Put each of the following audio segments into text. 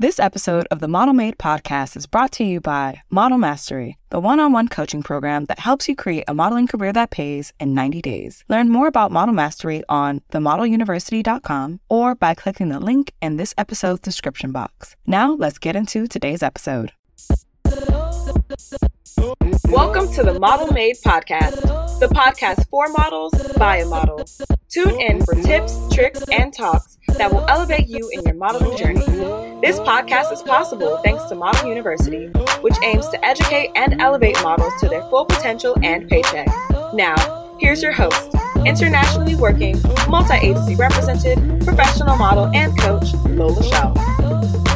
This episode of the Model Made podcast is brought to you by Model Mastery, the one on one coaching program that helps you create a modeling career that pays in 90 days. Learn more about Model Mastery on themodeluniversity.com or by clicking the link in this episode's description box. Now, let's get into today's episode. Welcome to the Model Made podcast, the podcast for models by a model. Tune in for tips, tricks, and talks that will elevate you in your modeling journey. This podcast is possible thanks to Model University, which aims to educate and elevate models to their full potential and paycheck. Now, here's your host, internationally working, multi agency represented, professional model, and coach, Lola Chél.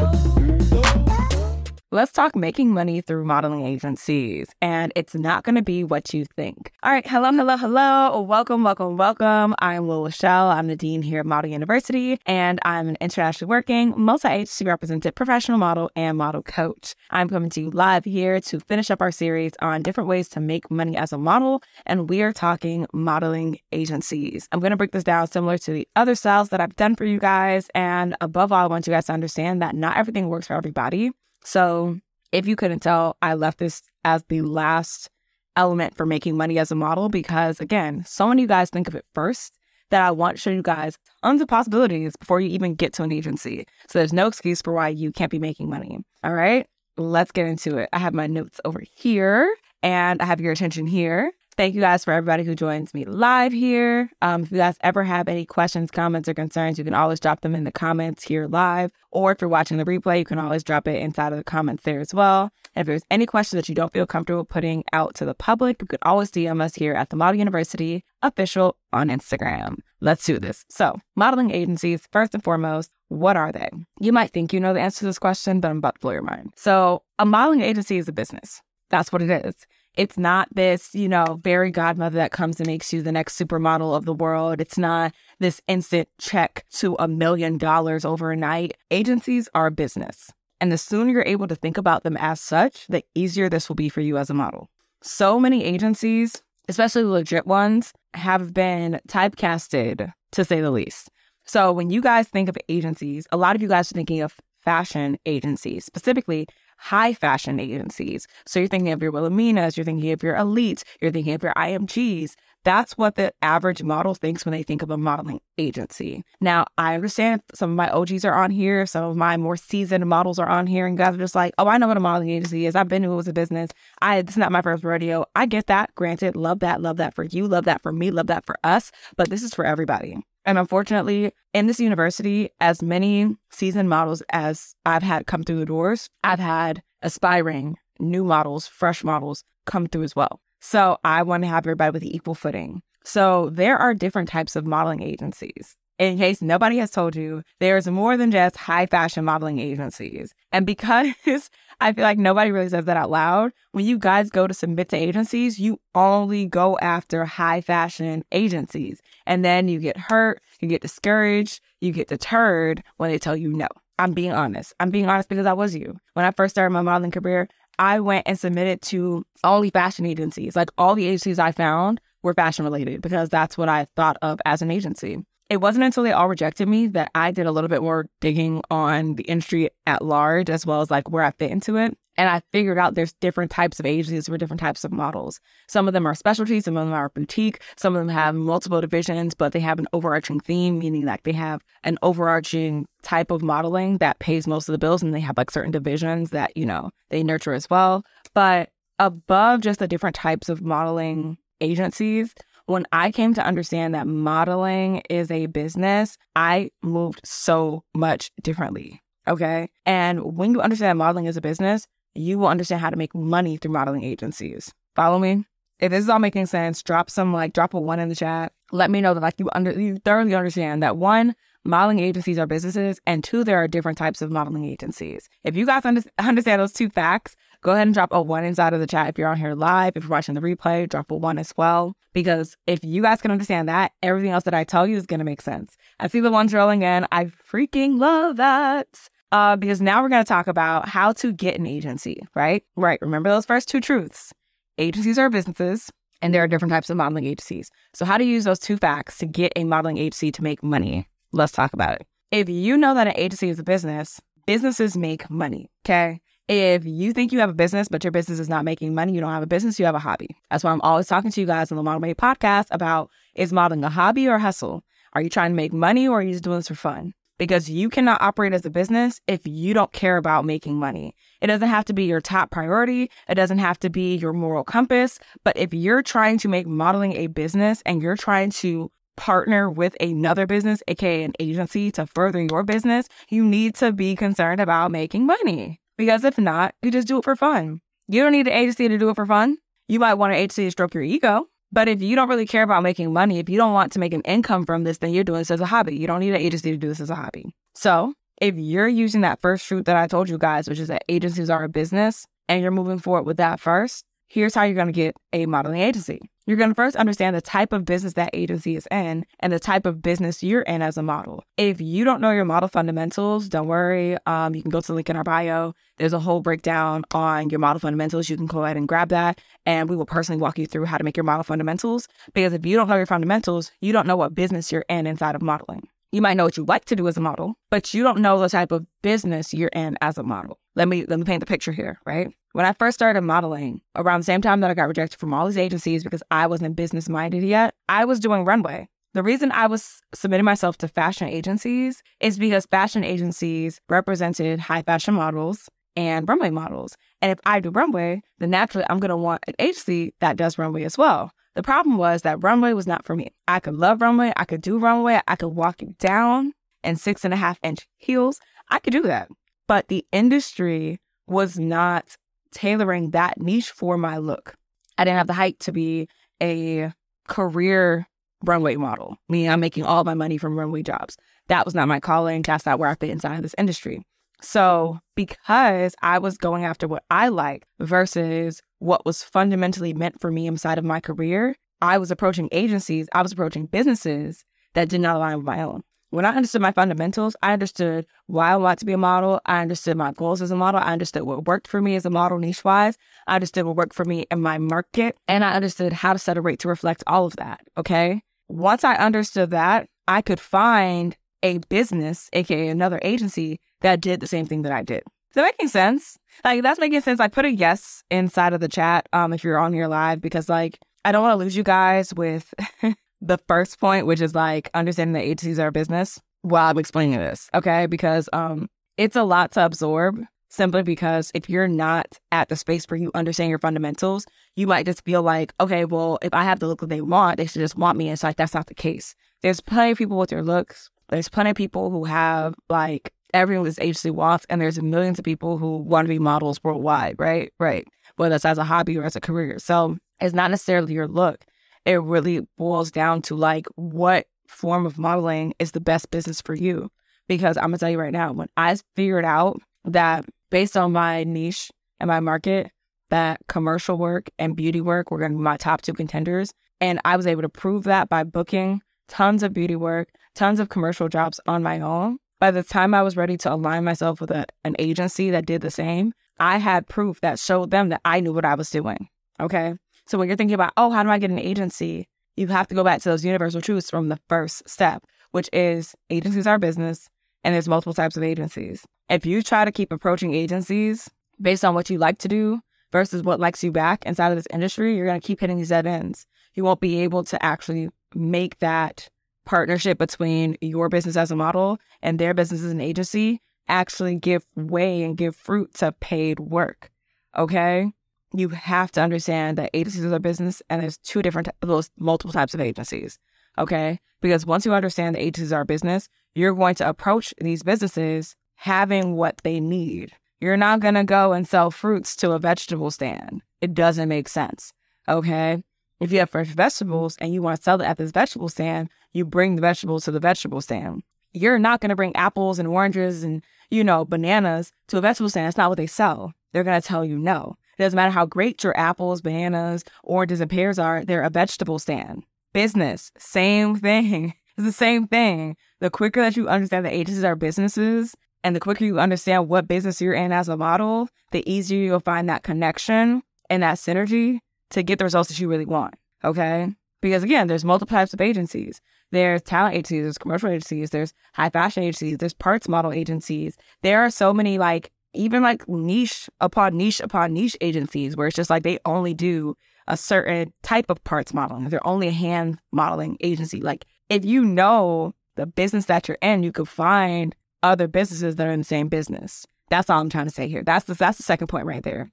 Let's talk making money through modeling agencies. And it's not going to be what you think. All right. Hello, hello, hello. Welcome, welcome, welcome. I'm Lola Chél. I'm the dean here at Model University, and I'm an internationally working, multi agency represented professional model and model coach. I'm coming to you live here to finish up our series on different ways to make money as a model. And we are talking modeling agencies. I'm going to break this down similar to the other styles that I've done for you guys. And above all, I want you guys to understand that not everything works for everybody. So, if you couldn't tell, I left this as the last element for making money as a model because, again, so many of you guys think of it first that I want to show you guys tons of possibilities before you even get to an agency. So, there's no excuse for why you can't be making money. All right, let's get into it. I have my notes over here and I have your attention here. Thank you guys for everybody who joins me live here. Um, if you guys ever have any questions, comments, or concerns, you can always drop them in the comments here live. Or if you're watching the replay, you can always drop it inside of the comments there as well. And if there's any questions that you don't feel comfortable putting out to the public, you can always DM us here at the Model University official on Instagram. Let's do this. So, modeling agencies, first and foremost, what are they? You might think you know the answer to this question, but I'm about to blow your mind. So, a modeling agency is a business. That's what it is. It's not this, you know, fairy godmother that comes and makes you the next supermodel of the world. It's not this instant check to a million dollars overnight. Agencies are a business. And the sooner you're able to think about them as such, the easier this will be for you as a model. So many agencies, especially the legit ones, have been typecasted, to say the least. So when you guys think of agencies, a lot of you guys are thinking of fashion agencies, specifically high fashion agencies. So you're thinking of your Wilhelminas, you're thinking of your elites, you're thinking of your IMGs. That's what the average model thinks when they think of a modeling agency. Now, I understand some of my OGs are on here, some of my more seasoned models are on here, and guys are just like, oh, I know what a modeling agency is. I've been to it was a business. I this is not my first rodeo. I get that. Granted, love that, love that for you, love that for me, love that for us. But this is for everybody. And unfortunately, in this university, as many seasoned models as I've had come through the doors, I've had aspiring new models, fresh models come through as well. So I want to have everybody with equal footing. So there are different types of modeling agencies. In case nobody has told you, there's more than just high fashion modeling agencies. And because I feel like nobody really says that out loud, when you guys go to submit to agencies, you only go after high fashion agencies. And then you get hurt, you get discouraged, you get deterred when they tell you no. I'm being honest. I'm being honest because I was you. When I first started my modeling career, I went and submitted to only fashion agencies. Like all the agencies I found were fashion related because that's what I thought of as an agency. It wasn't until they all rejected me that I did a little bit more digging on the industry at large, as well as like where I fit into it. And I figured out there's different types of agencies for different types of models. Some of them are specialty, some of them are boutique, some of them have multiple divisions, but they have an overarching theme, meaning like they have an overarching type of modeling that pays most of the bills, and they have like certain divisions that, you know, they nurture as well. But above just the different types of modeling agencies, when I came to understand that modeling is a business, I moved so much differently. Okay. And when you understand modeling is a business, you will understand how to make money through modeling agencies. Follow me? If this is all making sense, drop some like drop a one in the chat. Let me know that like you under you thoroughly understand that one, modeling agencies are businesses, and two, there are different types of modeling agencies. If you guys under- understand those two facts, go ahead and drop a one inside of the chat. If you're on here live, if you're watching the replay, drop a one as well. Because if you guys can understand that, everything else that I tell you is going to make sense. I see the ones rolling in. I freaking love that. Uh, because now we're going to talk about how to get an agency, right? Right. Remember those first two truths. Agencies are businesses, and there are different types of modeling agencies. So, how to use those two facts to get a modeling agency to make money? Let's talk about it. If you know that an agency is a business, businesses make money. Okay. If you think you have a business, but your business is not making money, you don't have a business, you have a hobby. That's why I'm always talking to you guys on the Model Made podcast about is modeling a hobby or a hustle? Are you trying to make money or are you just doing this for fun? Because you cannot operate as a business if you don't care about making money. It doesn't have to be your top priority. It doesn't have to be your moral compass. But if you're trying to make modeling a business and you're trying to partner with another business, aka an agency, to further your business, you need to be concerned about making money. Because if not, you just do it for fun. You don't need an agency to do it for fun. You might want an agency to stroke your ego. But if you don't really care about making money, if you don't want to make an income from this, then you're doing this as a hobby. You don't need an agency to do this as a hobby. So if you're using that first truth that I told you guys, which is that agencies are a business, and you're moving forward with that first, here's how you're going to get a modeling agency. You're going to first understand the type of business that agency is in and the type of business you're in as a model. If you don't know your model fundamentals, don't worry. Um, you can go to the link in our bio. There's a whole breakdown on your model fundamentals. You can go ahead and grab that, and we will personally walk you through how to make your model fundamentals. Because if you don't know your fundamentals, you don't know what business you're in inside of modeling. You might know what you like to do as a model, but you don't know the type of business you're in as a model. Let me let me paint the picture here, right? When I first started modeling, around the same time that I got rejected from all these agencies because I wasn't business minded yet, I was doing runway. The reason I was submitting myself to fashion agencies is because fashion agencies represented high fashion models and runway models. And if I do runway, then naturally I'm going to want an agency that does runway as well. The problem was that runway was not for me. I could love runway, I could do runway, I could walk down in six and a half inch heels. I could do that. But the industry was not tailoring that niche for my look. I didn't have the height to be a career runway model. Me, I'm making all my money from runway jobs. That was not my calling. That's not where I fit inside of this industry. So, because I was going after what I like versus what was fundamentally meant for me inside of my career, I was approaching agencies, I was approaching businesses that did not align with my own. When I understood my fundamentals, I understood why I want to be a model. I understood my goals as a model. I understood what worked for me as a model niche wise. I understood what worked for me in my market. And I understood how to set a rate to reflect all of that. Okay. Once I understood that, I could find a business, aka another agency, that did the same thing that I did. Is that making sense? Like that's making sense. I put a yes inside of the chat um if you're on here live because like I don't want to lose you guys with the first point, which is like understanding that agencies are a business while I'm explaining this. Okay. Because um it's a lot to absorb simply because if you're not at the space where you understand your fundamentals, you might just feel like, okay, well, if I have the look that they want, they should just want me. And it's like that's not the case. There's plenty of people with their looks. There's plenty of people who have like everyone this agency wants, and there's millions of people who want to be models worldwide, right? Right. Whether it's as a hobby or as a career. So it's not necessarily your look. It really boils down to like what form of modeling is the best business for you. Because I'm gonna tell you right now, when I figured out that based on my niche and my market, that commercial work and beauty work were gonna be my top two contenders. And I was able to prove that by booking tons of beauty work, tons of commercial jobs on my own by the time I was ready to align myself with a, an agency that did the same, I had proof that showed them that I knew what I was doing. Okay. So when you're thinking about, oh, how do I get an agency? You have to go back to those universal truths from the first step, which is agencies are business and there's multiple types of agencies. If you try to keep approaching agencies based on what you like to do versus what likes you back inside of this industry, you're going to keep hitting these dead ends. You won't be able to actually make that partnership between your business as a model and their business as an agency actually give way and give fruit to paid work. Okay. You have to understand that agencies are business and there's two different, those multiple types of agencies. Okay. Because once you understand that agencies are business, you're going to approach these businesses having what they need. You're not going to go and sell fruits to a vegetable stand. It doesn't make sense. Okay. If you have fresh vegetables and you want to sell it at this vegetable stand, you bring the vegetables to the vegetable stand. You're not going to bring apples and oranges and, you know, bananas to a vegetable stand. That's not what they sell. They're going to tell you no. It doesn't matter how great your apples, bananas, oranges, and pears are, they're a vegetable stand. Business, same thing. It's the same thing. The quicker that you understand that agencies are businesses and the quicker you understand what business you're in as a model, the easier you'll find that connection and that synergy to get the results that you really want. Okay. Because again, there's multiple types of agencies. There's talent agencies, there's commercial agencies, there's high fashion agencies, there's parts model agencies. There are so many like even like niche upon niche upon niche agencies where it's just like they only do a certain type of parts modeling. They're only a hand modeling agency. Like if you know the business that you're in, you could find other businesses that are in the same business. That's all I'm trying to say here. That's the, that's the second point right there.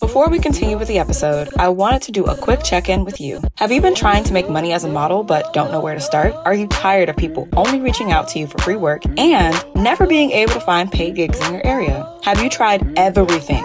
Before we continue with the episode, I wanted to do a quick check in with you. Have you been trying to make money as a model but don't know where to start? Are you tired of people only reaching out to you for free work and never being able to find paid gigs in your area? Have you tried everything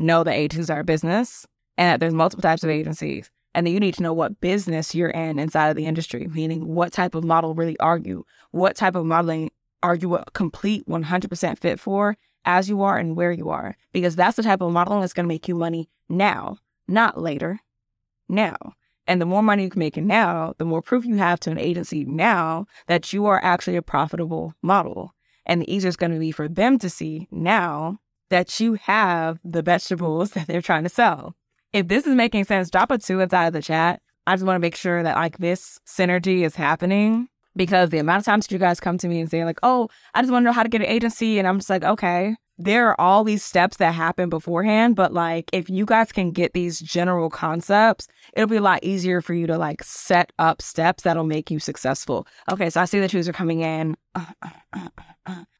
know that agencies are a business and that there's multiple types of agencies. And then you need to know what business you're in inside of the industry, meaning what type of model really are you? What type of modeling are you a complete 100% fit for as you are and where you are? Because that's the type of modeling that's going to make you money now not later, now. And the more money you can make now, the more proof you have to an agency now that you are actually a profitable model. And the easier it's going to be for them to see now that you have the vegetables that they're trying to sell. If this is making sense, drop a two inside of the chat. I just want to make sure that like this synergy is happening because the amount of times that you guys come to me and say like, "Oh, I just want to know how to get an agency," and I'm just like, "Okay, there are all these steps that happen beforehand, but like if you guys can get these general concepts, it'll be a lot easier for you to like set up steps that'll make you successful. Okay, so I see the twos are coming in.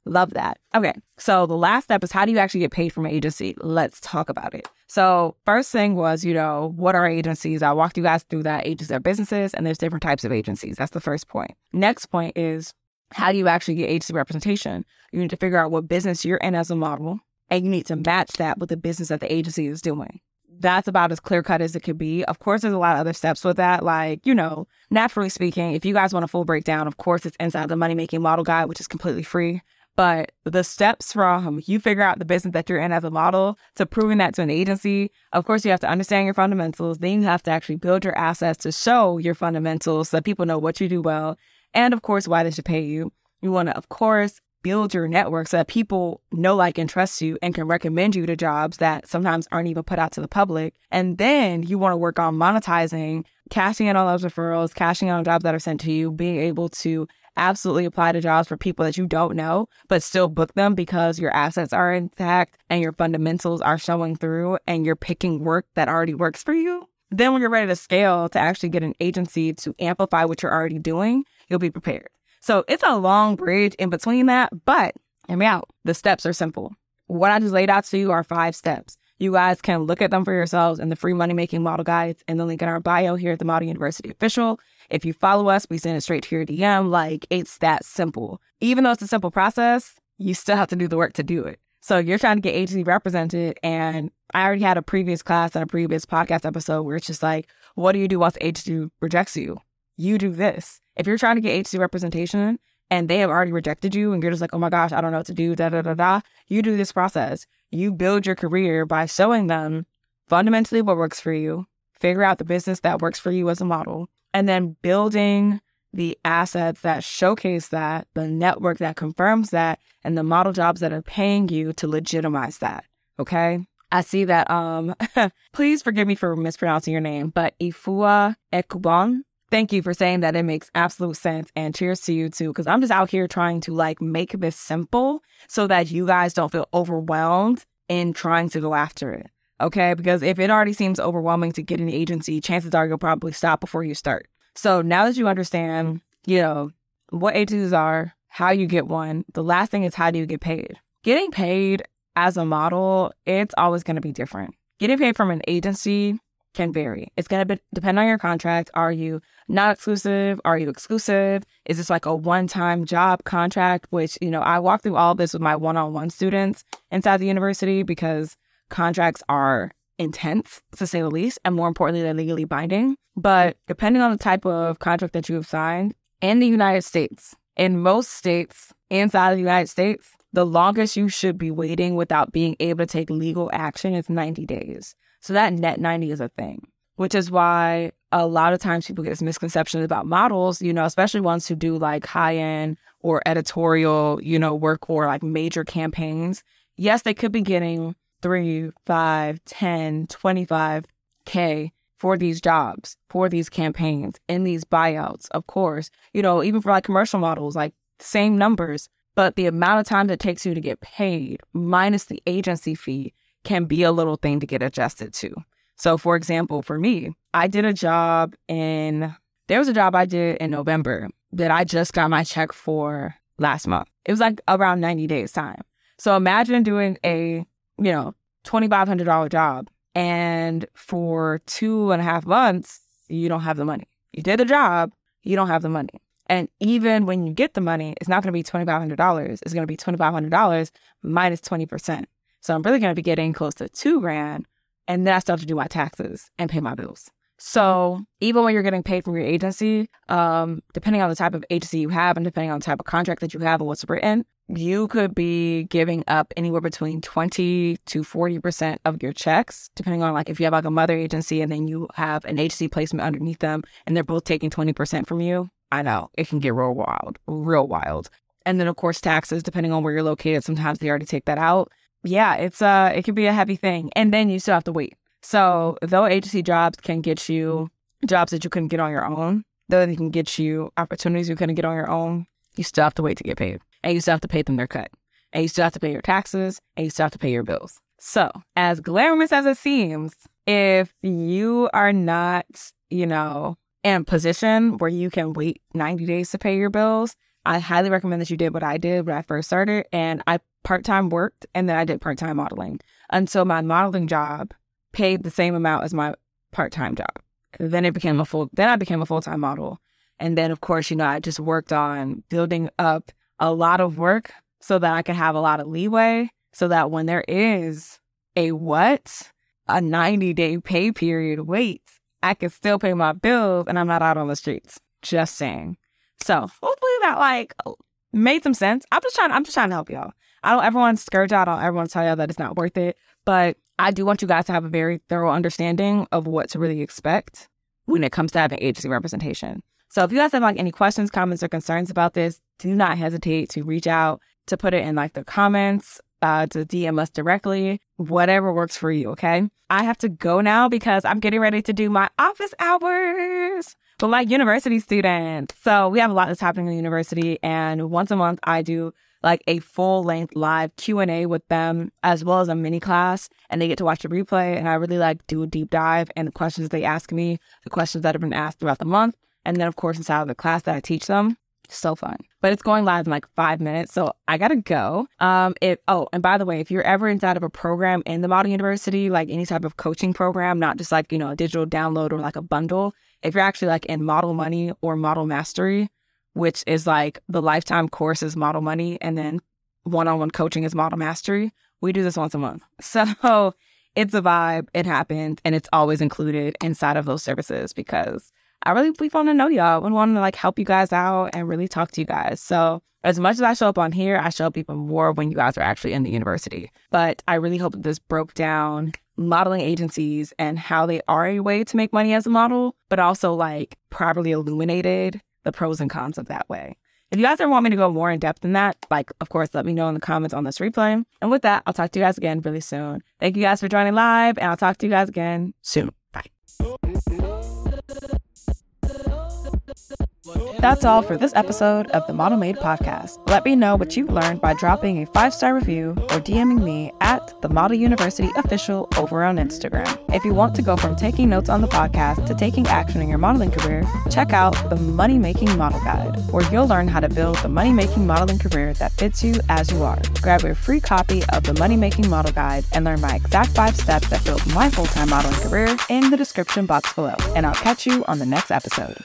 Love that. Okay, so the last step is how do you actually get paid from an agency? Let's talk about it. So, first thing was, you know, what are agencies? I walked you guys through that. Agencies are businesses, and there's different types of agencies. That's the first point. Next point is how do you actually get agency representation? You need to figure out what business you're in as a model, and you need to match that with the business that the agency is doing. That's about as clear cut as it could be. Of course, there's a lot of other steps with that. Like, you know, naturally speaking, if you guys want a full breakdown, of course, it's inside the Money Making Model Guide, which is completely free. But the steps from you figure out the business that you're in as a model to proving that to an agency, of course, you have to understand your fundamentals. Then you have to actually build your assets to show your fundamentals so that people know what you do well. And of course, why they should pay you. You want to, of course, build your network so that people know, like, and trust you and can recommend you to jobs that sometimes aren't even put out to the public. And then you want to work on monetizing, cashing in on those referrals, cashing in on jobs that are sent to you, being able to absolutely apply to jobs for people that you don't know, but still book them because your assets are intact and your fundamentals are showing through and you're picking work that already works for you. Then, when you're ready to scale to actually get an agency to amplify what you're already doing, you'll be prepared. So it's a long bridge in between that, but hear me out. The steps are simple. What I just laid out to you are five steps. You guys can look at them for yourselves in the free money making model guides and the link in our bio here at the Model University Official. If you follow us, we send it straight to your DM. Like it's that simple. Even though it's a simple process, you still have to do the work to do it. So you're trying to get agency represented. And I already had a previous class and a previous podcast episode where it's just like, what do you do once agency rejects you? You do this. If you're trying to get agency representation and they have already rejected you and you're just like, oh my gosh, I don't know what to do, da da da da, you do this process. You build your career by showing them fundamentally what works for you, figure out the business that works for you as a model, and then building the assets that showcase that, the network that confirms that, and the model jobs that are paying you to legitimize that. Okay. I see that um please forgive me for mispronouncing your name, but Ifua Ekubon thank you for saying that. It makes absolute sense. And cheers to you too, because I'm just out here trying to like make this simple so that you guys don't feel overwhelmed in trying to go after it. Okay. Because if it already seems overwhelming to get an agency, chances are you'll probably stop before you start. So now that you understand, you know, what agencies are, how you get one, the last thing is how do you get paid? Getting paid as a model, it's always going to be different. Getting paid from an agency can vary. It's going to depend on your contract. Are you not exclusive? Are you exclusive? Is this like a one time job contract? Which, you know, I walk through all this with my one on one students inside the university because contracts are intense, to say the least, and more importantly, they're legally binding. But depending on the type of contract that you have signed in the United States, in most states inside of the United States, the longest you should be waiting without being able to take legal action is 90 days. So that net 90 is a thing, which is why a lot of times people get this misconception about models, you know, especially ones who do like high end or editorial, you know, work or like major campaigns. Yes, they could be getting three, five, 10, 25K for these jobs, for these campaigns, in these buyouts, of course. You know, even for like commercial models, like same numbers, but the amount of time that takes you to get paid minus the agency fee can be a little thing to get adjusted to. So, for example, for me, I did a job in, there was a job I did in November that I just got my check for last month. It was like around 90 days' time. So, imagine doing a, you know, $2,500 job and for two and a half months, you don't have the money. You did the job, you don't have the money. And even when you get the money, it's not going to be $2,500. It's going to be $2,500 minus 20%. So I'm really going to be getting close to two grand. And then I still have to do my taxes and pay my bills. So even when you're getting paid from your agency, um, depending on the type of agency you have and depending on the type of contract that you have and what's written, you could be giving up anywhere between 20 to 40% of your checks, depending on like if you have like a mother agency and then you have an agency placement underneath them and they're both taking 20% from you. I know it can get real wild, real wild. And then of course taxes, depending on where you're located, sometimes they already take that out. Yeah, it's uh it can be a heavy thing. And then you still have to wait. So though agency jobs can get you jobs that you couldn't get on your own, though they can get you opportunities you couldn't get on your own, you still have to wait to get paid. And you still have to pay them their cut. And you still have to pay your taxes and you still have to pay your bills. So as glamorous as it seems, if you are not, you know, in a position where you can wait 90 days to pay your bills, I highly recommend that you did what I did when I first started. And I part time worked and then I did part time modeling until my modeling job paid the same amount as my part time job. Then it became a full. Then I became a full time model, and then of course, you know, I just worked on building up a lot of work so that I could have a lot of leeway, so that when there is a what a ninety day pay period wait, I can still pay my bills and I'm not out on the streets. Just saying. So hopefully that like made some sense. I'm just trying. I'm just trying to help y'all. I don't ever want to scourge out. I don't ever want to tell y'all that it's not worth it. But I do want you guys to have a very thorough understanding of what to really expect when it comes to having agency representation. So if you guys have like any questions, comments, or concerns about this, do not hesitate to reach out to put it in like the comments, uh, to DM us directly, whatever works for you. Okay. I have to go now because I'm getting ready to do my office hours for like university students. So we have a lot that's happening in the university, and once a month I do like a full length live Q&A with them as well as a mini class and they get to watch the replay and I really like do a deep dive and the questions they ask me, the questions that have been asked throughout the month and then of course inside of the class that I teach them. So fun. But it's going live in like five minutes. So I gotta go. Um if oh, and by the way, if you're ever inside of a program in the Model University, like any type of coaching program, not just like, you know, a digital download or like a bundle, if you're actually like in model money or model mastery, which is like the lifetime course is model money and then one-on-one coaching is model mastery. We do this once a month. So it's a vibe. It happens and it's always included inside of those services because i really we want to know y'all. And want to like help you guys out and really talk to you guys. So as much as i show up on here i show up even more when you guys are actually in the university. But i really hope that this broke down modeling agencies and how they are a way to make money as a model but also like properly illuminated the pros and cons of that way. If you guys ever want me to go more in depth than that, like, of course, let me know in the comments on this replay. And with that, I'll talk to you guys again really soon. Thank you guys for joining live, and I'll talk to you guys again soon. That's all for this episode of the Model Made podcast. Let me know what you've learned by dropping a five star review or DMing me at the Model University Official over on Instagram. If you want to go from taking notes on the podcast to taking action in your modeling career, check out the Money Making Model Guide, where you'll learn how to build the money making modeling career that fits you as you are. Grab your free copy of the Money Making Model Guide and learn my exact five steps that built my full time modeling career in the description box below. And I'll catch you on the next episode.